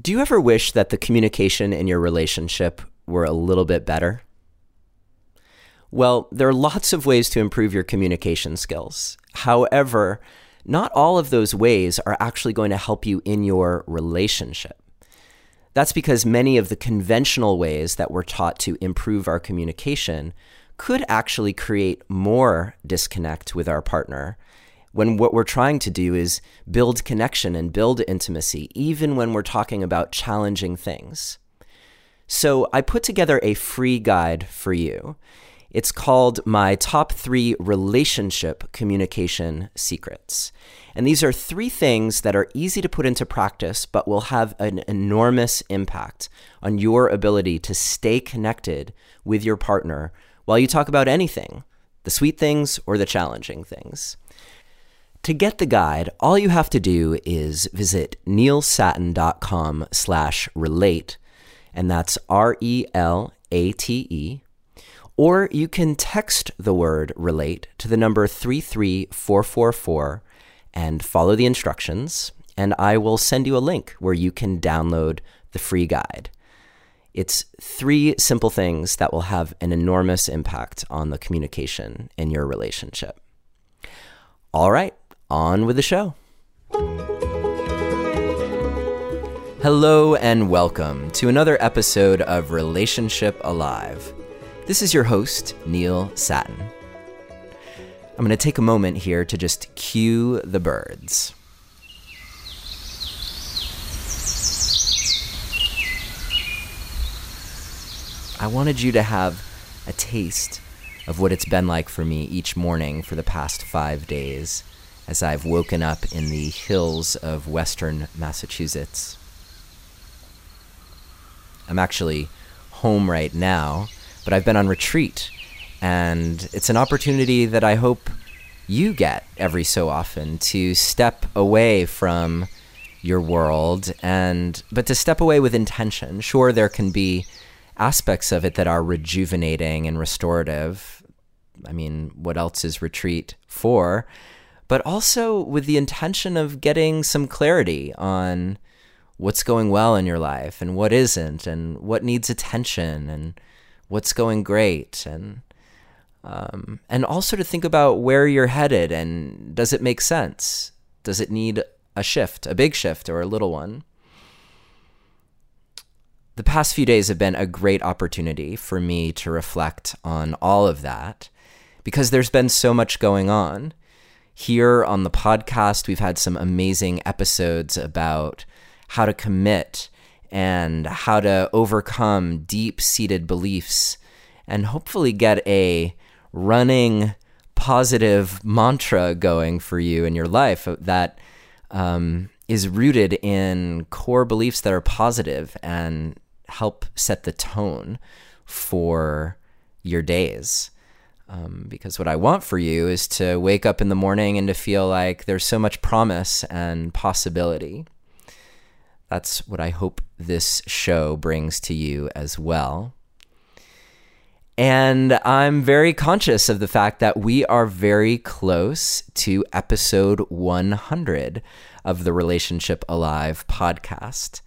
Do you ever wish that the communication in your relationship were a little bit better? Well, there are lots of ways to improve your communication skills. However, not all of those ways are actually going to help you in your relationship. That's because many of the conventional ways that we're taught to improve our communication could actually create more disconnect with our partner when what we're trying to do is build connection and build intimacy, even when we're talking about challenging things. So I put together a free guide for you. It's called My Top Three Relationship Communication Secrets. And these are three things that are easy to put into practice, but will have an enormous impact on your ability to stay connected with your partner while you talk about anything the sweet things or the challenging things. To get the guide, all you have to do is visit neilsattin.com slash relate, and that's R-E-L-A-T-E, or you can text the word relate to the number 33444 and follow the instructions, and I will send you a link where you can download the free guide. It's three simple things that will have an enormous impact on the communication in your relationship. All right, on with the show. Hello and welcome to another episode of Relationship Alive. This is your host, Neil Sattin. I'm going to take a moment here to just cue the birds. I wanted you to have a taste of what it's been like for me each morning for the past five days as I've woken up in the hills of western Massachusetts. I'm actually home right now, but I've been on retreat, and it's an opportunity that I hope you get every so often to step away from your world and but to step away with intention. Sure there can be aspects of it that are rejuvenating and restorative. I mean, what else is retreat for? But also with the intention of getting some clarity on what's going well in your life and what isn't, and what needs attention and what's going great, and um, and also to think about where you're headed and does it make sense? Does it need a shift, a big shift, or a little one? the past few days have been a great opportunity for me to reflect on all of that because there's been so much going on. Here on the podcast, we've had some amazing episodes about how to commit and how to overcome deep seated beliefs and hopefully get a running positive mantra going for you in your life that um, is rooted in core beliefs that are positive and help set the tone for your days. Um, because what I want for you is to wake up in the morning and to feel like there's so much promise and possibility. That's what I hope this show brings to you as well. And I'm very conscious of the fact that we are very close to episode 100 of the Relationship Alive podcast.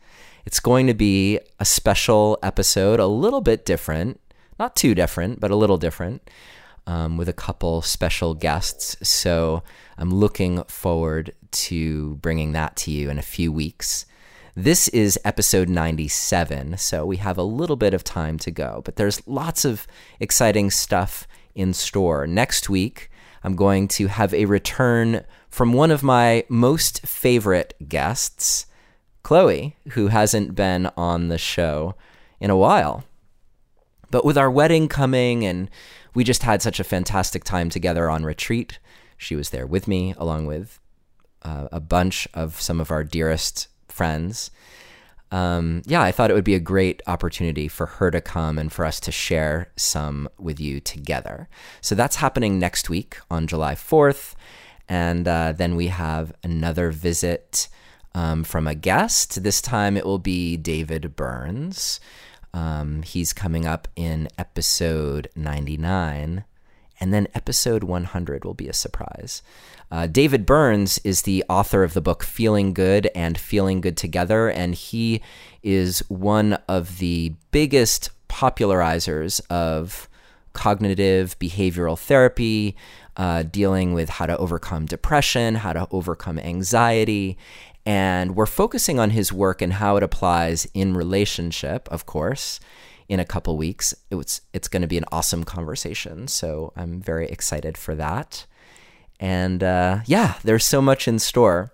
It's going to be a special episode, a little bit different, not too different, but a little different, um, with a couple special guests. So I'm looking forward to bringing that to you in a few weeks. This is episode 97, so we have a little bit of time to go, but there's lots of exciting stuff in store. Next week, I'm going to have a return from one of my most favorite guests. Chloe, who hasn't been on the show in a while. But with our wedding coming, and we just had such a fantastic time together on retreat, she was there with me, along with uh, a bunch of some of our dearest friends. Um, yeah, I thought it would be a great opportunity for her to come and for us to share some with you together. So that's happening next week on July 4th. And uh, then we have another visit um, from a guest. This time it will be David Burns. Um, he's coming up in episode 99. And then episode 100 will be a surprise. Uh, David Burns is the author of the book Feeling Good and Feeling Good Together, and he is one of the biggest popularizers of cognitive behavioral therapy, uh, dealing with how to overcome depression, how to overcome anxiety. And we're focusing on his work and how it applies in relationship, of course, in a couple weeks. It's, it's going to be an awesome conversation. So I'm very excited for that. And uh, yeah, there's so much in store.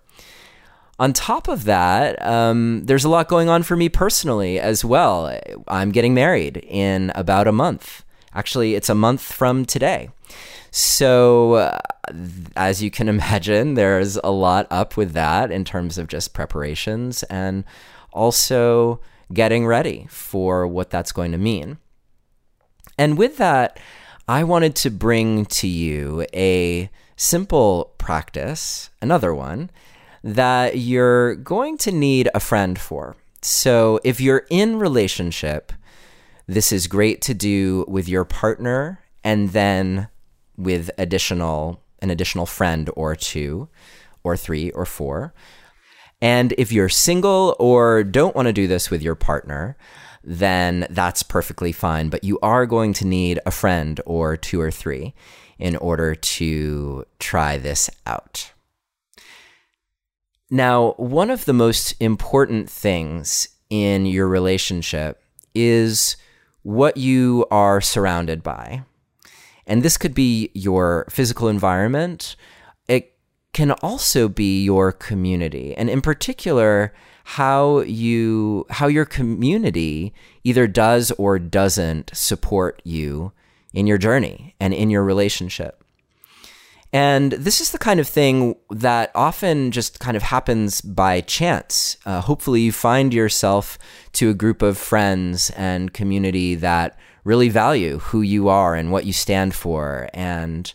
On top of that, um, there's a lot going on for me personally as well. I'm getting married in about a month. Actually, it's a month from today. So, uh, as you can imagine, there's a lot up with that in terms of just preparations and also getting ready for what that's going to mean. And with that, I wanted to bring to you a simple practice, another one, that you're going to need a friend for. So if you're in relationship, this is great to do with your partner and then with additional an additional friend or two or three or four. And if you're single or don't want to do this with your partner, then that's perfectly fine. But you are going to need a friend or two or three in order to try this out. Now, one of the most important things in your relationship is what you are surrounded by. And this could be your physical environment. It can also be your community. And in particular, how you how your community either does or doesn't support you in your journey and in your relationship. And this is the kind of thing that often just kind of happens by chance. Uh, hopefully, you find yourself to a group of friends and community that really value who you are and what you stand for. And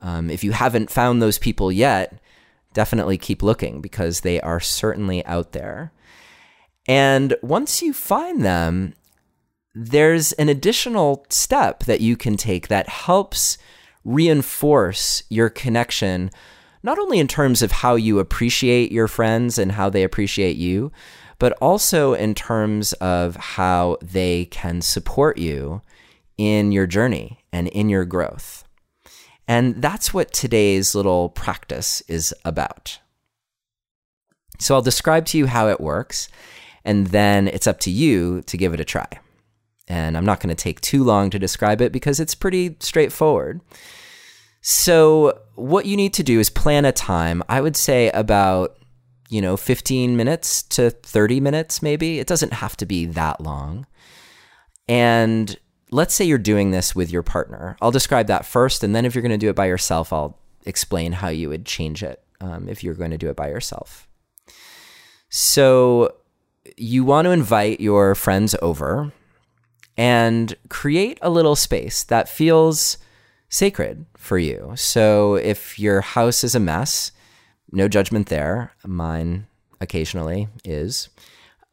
um, if you haven't found those people yet, definitely keep looking because they are certainly out there. And once you find them, there's an additional step that you can take that helps reinforce your connection, not only in terms of how you appreciate your friends and how they appreciate you, but also in terms of how they can support you in your journey and in your growth. And that's what today's little practice is about. So I'll describe to you how it works, and then it's up to you to give it a try. And I'm not going to take too long to describe it because it's pretty straightforward. So, what you need to do is plan a time. I would say about, you know, 15 minutes to 30 minutes, maybe. It doesn't have to be that long. And let's say you're doing this with your partner. I'll describe that first. And then if you're going to do it by yourself, I'll explain how you would change it um, if you're going to do it by yourself. So, you want to invite your friends over and create a little space that feels sacred for you. So if your house is a mess, no judgment there. Mine occasionally is.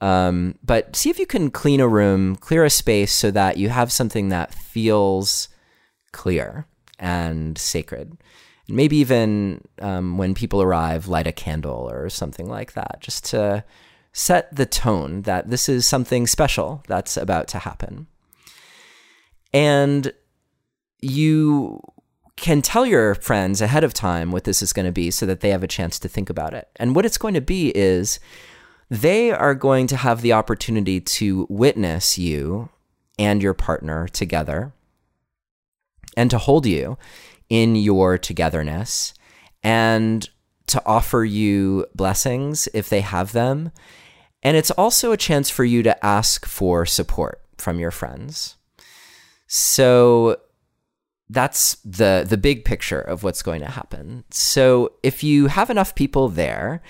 Um, but see if you can clean a room, clear a space so that you have something that feels clear and sacred. Maybe even um, when people arrive, light a candle or something like that, just to set the tone that this is something special that's about to happen. And you can tell your friends ahead of time what this is going to be so that they have a chance to think about it. And what it's going to be is they are going to have the opportunity to witness you and your partner together and to hold you in your togetherness and to offer you blessings if they have them. And it's also a chance for you to ask for support from your friends. So that's the the big picture of what's going to happen. So if you have enough people there,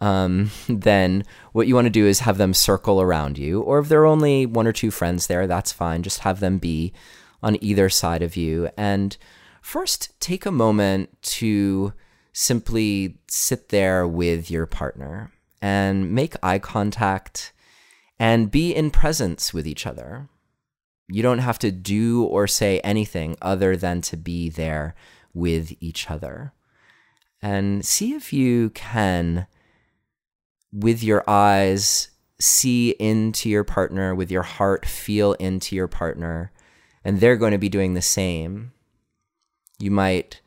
um, then what you want to do is have them circle around you, or if there are only one or two friends there, that's fine. Just have them be on either side of you, and first take a moment to simply sit there with your partner and make eye contact and be in presence with each other You don't have to do or say anything other than to be there with each other. And see if you can, with your eyes, see into your partner, with your heart, feel into your partner, and they're going to be doing the same. You might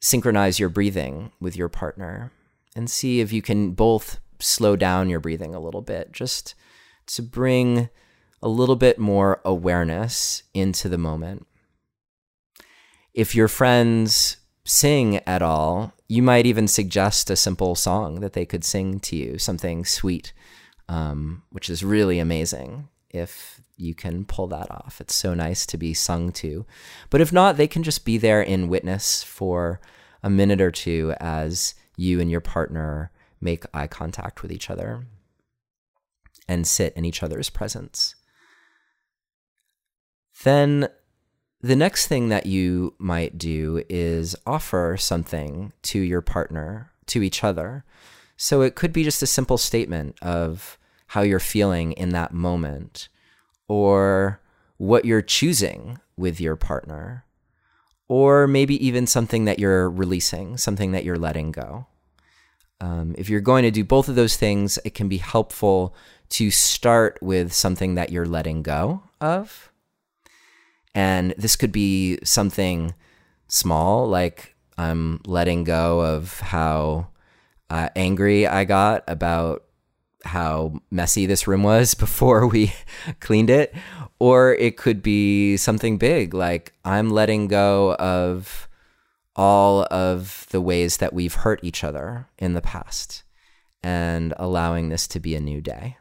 synchronize your breathing with your partner and see if you can both slow down your breathing a little bit, just to bring a little bit more awareness into the moment. If your friends sing at all, you might even suggest a simple song that they could sing to you, something sweet, um, which is really amazing if you can pull that off. It's so nice to be sung to. But if not, they can just be there in witness for a minute or two as you and your partner make eye contact with each other and sit in each other's presence. Then the next thing that you might do is offer something to your partner, to each other. So it could be just a simple statement of how you're feeling in that moment or what you're choosing with your partner, or maybe even something that you're releasing, something that you're letting go. Um, if you're going to do both of those things, it can be helpful to start with something that you're letting go of. And this could be something small, like I'm letting go of how uh, angry I got about how messy this room was before we cleaned it. Or it could be something big, like I'm letting go of all of the ways that we've hurt each other in the past and allowing this to be a new day.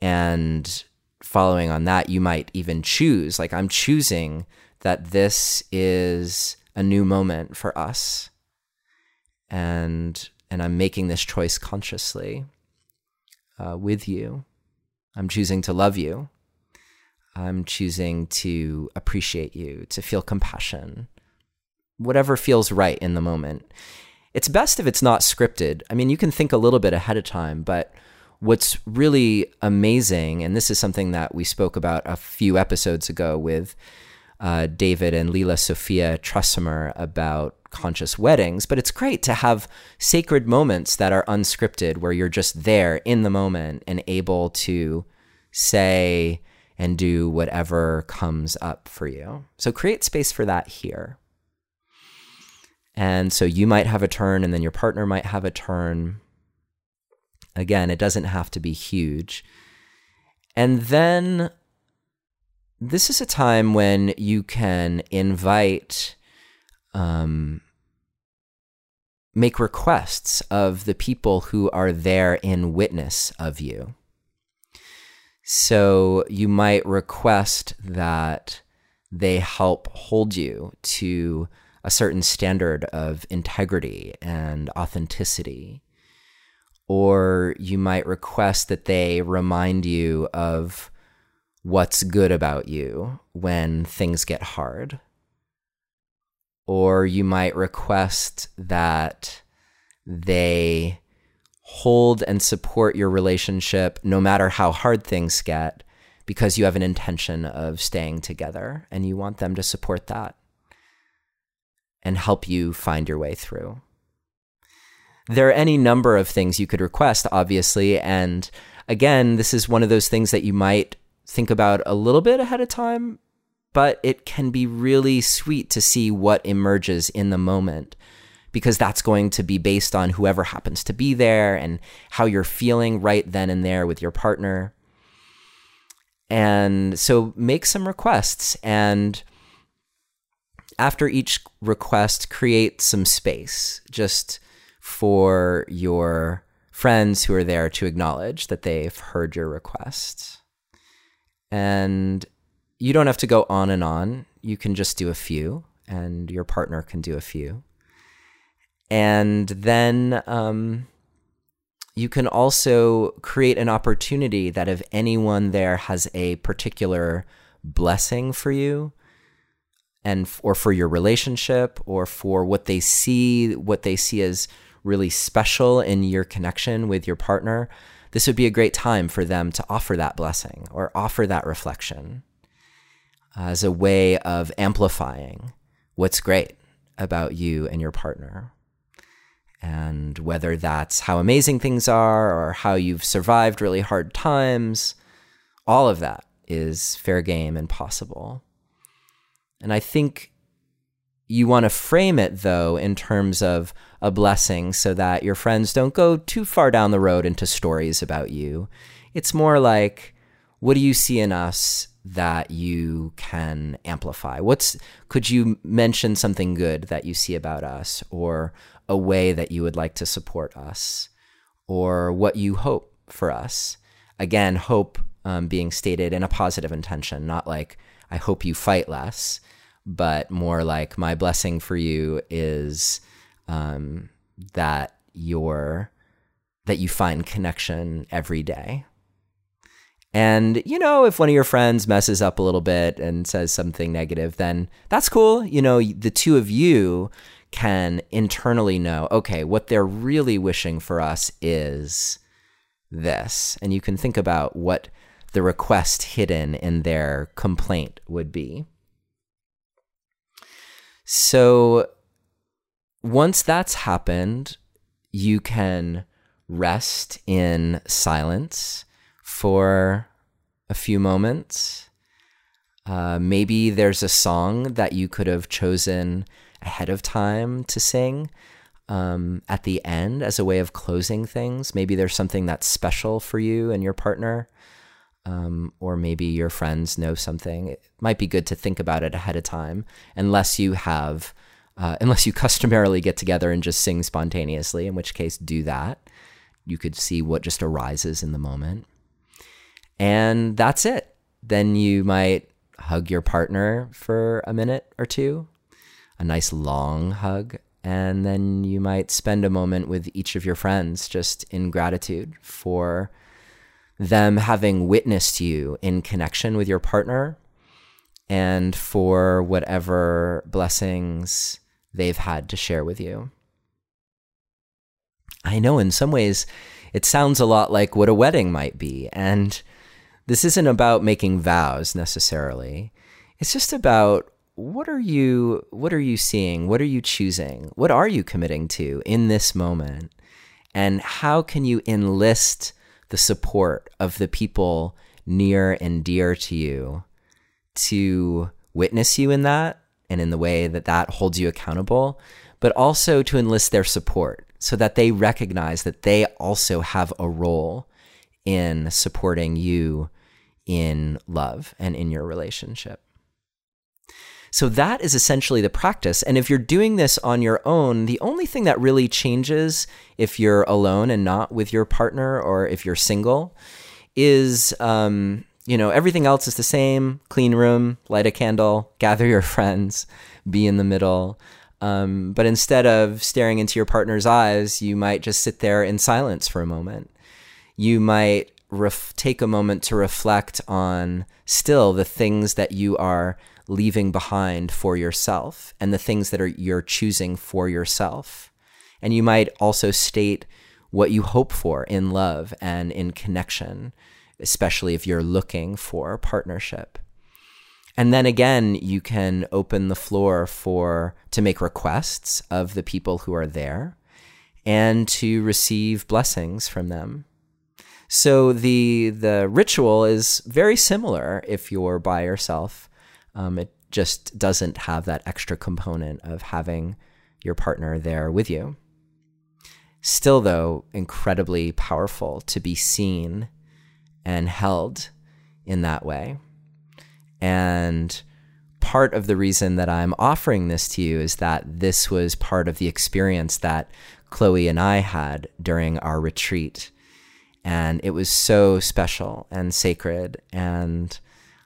And following on that, you might even choose, like, I'm choosing that this is a new moment for us. And and I'm making this choice consciously uh, with you. I'm choosing to love you. I'm choosing to appreciate you, to feel compassion, whatever feels right in the moment. It's best if it's not scripted. I mean, you can think a little bit ahead of time, but what's really amazing, and this is something that we spoke about a few episodes ago with uh, David and Leela Sophia Trussomer about conscious weddings, but it's great to have sacred moments that are unscripted where you're just there in the moment and able to say and do whatever comes up for you. So create space for that here. And so you might have a turn and then your partner might have a turn. Again, it doesn't have to be huge. And then this is a time when you can invite um, make requests of the people who are there in witness of you. So you might request that they help hold you to a certain standard of integrity and authenticity. Or you might request that they remind you of what's good about you when things get hard or you might request that they hold and support your relationship no matter how hard things get because you have an intention of staying together and you want them to support that and help you find your way through. There are any number of things you could request, obviously. And again, this is one of those things that you might think about a little bit ahead of time but it can be really sweet to see what emerges in the moment because that's going to be based on whoever happens to be there and how you're feeling right then and there with your partner. And so make some requests and after each request create some space just for your friends who are there to acknowledge that they've heard your request. And you don't have to go on and on. You can just do a few, and your partner can do a few. And then um, you can also create an opportunity that if anyone there has a particular blessing for you, and or for your relationship, or for what they see, what they see as really special in your connection with your partner, this would be a great time for them to offer that blessing or offer that reflection as a way of amplifying what's great about you and your partner. And whether that's how amazing things are or how you've survived really hard times, all of that is fair game and possible. And I think you want to frame it, though, in terms of a blessing so that your friends don't go too far down the road into stories about you. It's more like, what do you see in us that you can amplify? What's could you mention something good that you see about us or a way that you would like to support us or what you hope for us? Again, hope um, being stated in a positive intention, not like I hope you fight less, but more like my blessing for you is um, that you're that you find connection every day and, you know, if one of your friends messes up a little bit and says something negative, then that's cool. You know, the two of you can internally know, okay, what they're really wishing for us is this. And you can think about what the request hidden in their complaint would be. So once that's happened, you can rest in silence for a few moments. Uh, maybe there's a song that you could have chosen ahead of time to sing um, at the end as a way of closing things. Maybe there's something that's special for you and your partner. Um, or maybe your friends know something. It might be good to think about it ahead of time, unless you have, uh, unless you customarily get together and just sing spontaneously, in which case, do that. You could see what just arises in the moment. And that's it. Then you might hug your partner for a minute or two, a nice long hug. And then you might spend a moment with each of your friends just in gratitude for them having witnessed you in connection with your partner and for whatever blessings they've had to share with you. I know in some ways it sounds a lot like what a wedding might be. And this isn't about making vows necessarily. It's just about what are you what are you seeing? What are you choosing? What are you committing to in this moment? And how can you enlist the support of the people near and dear to you to witness you in that and in the way that that holds you accountable, but also to enlist their support so that they recognize that they also have a role in supporting you in love and in your relationship. So that is essentially the practice. And if you're doing this on your own, the only thing that really changes if you're alone and not with your partner or if you're single is, um, you know, everything else is the same clean room, light a candle, gather your friends, be in the middle. Um, but instead of staring into your partner's eyes, you might just sit there in silence for a moment. You might ref- take a moment to reflect on still the things that you are leaving behind for yourself and the things that are you're choosing for yourself. And you might also state what you hope for in love and in connection, especially if you're looking for partnership. And then again, you can open the floor for to make requests of the people who are there and to receive blessings from them. So the the ritual is very similar if you're by yourself. Um, it just doesn't have that extra component of having your partner there with you. Still, though, incredibly powerful to be seen and held in that way. And part of the reason that I'm offering this to you is that this was part of the experience that Chloe and I had during our retreat and it was so special and sacred. And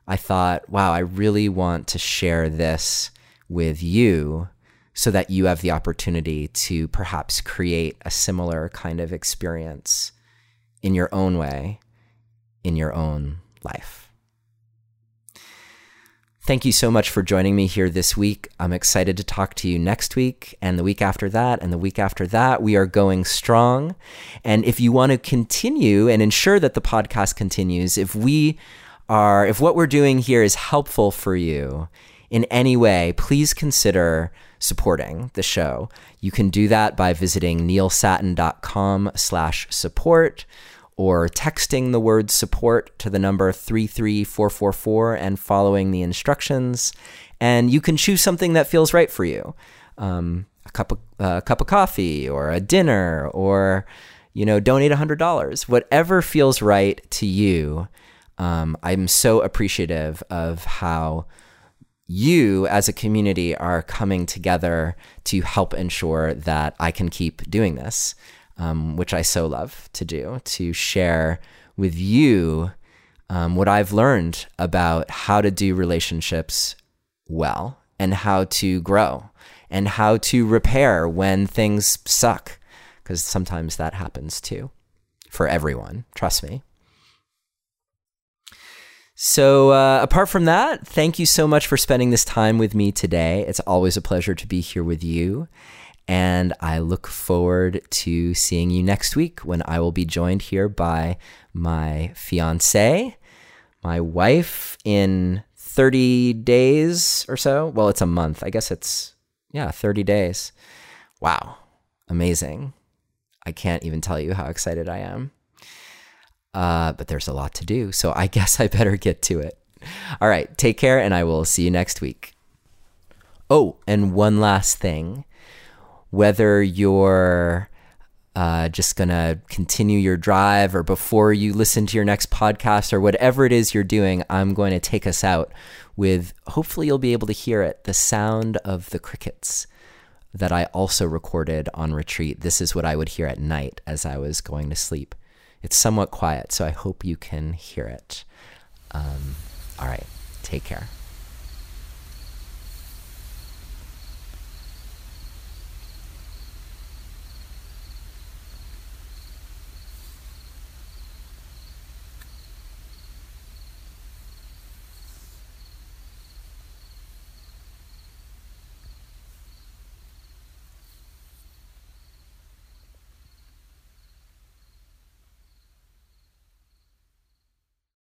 I thought, wow, I really want to share this with you so that you have the opportunity to perhaps create a similar kind of experience in your own way, in your own life. Thank you so much for joining me here this week. I'm excited to talk to you next week and the week after that and the week after that. We are going strong. And if you want to continue and ensure that the podcast continues, if we are, if what we're doing here is helpful for you in any way, please consider supporting the show. You can do that by visiting neilsattin.com slash support or texting the word support to the number 33444 and following the instructions. And you can choose something that feels right for you. Um, a cup of a cup of coffee or a dinner or you know donate $100 whatever feels right to you um, i'm so appreciative of how you as a community are coming together to help ensure that I can keep doing this, um, which I so love to do, to share with you um, what I've learned about how to do relationships well and how to grow and how to repair when things suck, because sometimes that happens too for everyone. Trust me. So, uh, apart from that, thank you so much for spending this time with me today. It's always a pleasure to be here with you. And I look forward to seeing you next week when I will be joined here by my fiance, my wife, in 30 days or so. Well, it's a month. I guess it's, yeah, 30 days. Wow. Amazing. I can't even tell you how excited I am. Uh, but there's a lot to do, so I guess I better get to it. All right, take care, and I will see you next week. Oh, and one last thing. Whether you're uh, just gonna continue your drive or before you listen to your next podcast or whatever it is you're doing, I'm going to take us out with hopefully you'll be able to hear it the sound of the crickets that I also recorded on retreat. This is what I would hear at night as I was going to sleep. It's somewhat quiet, so I hope you can hear it. Um, all right, take care.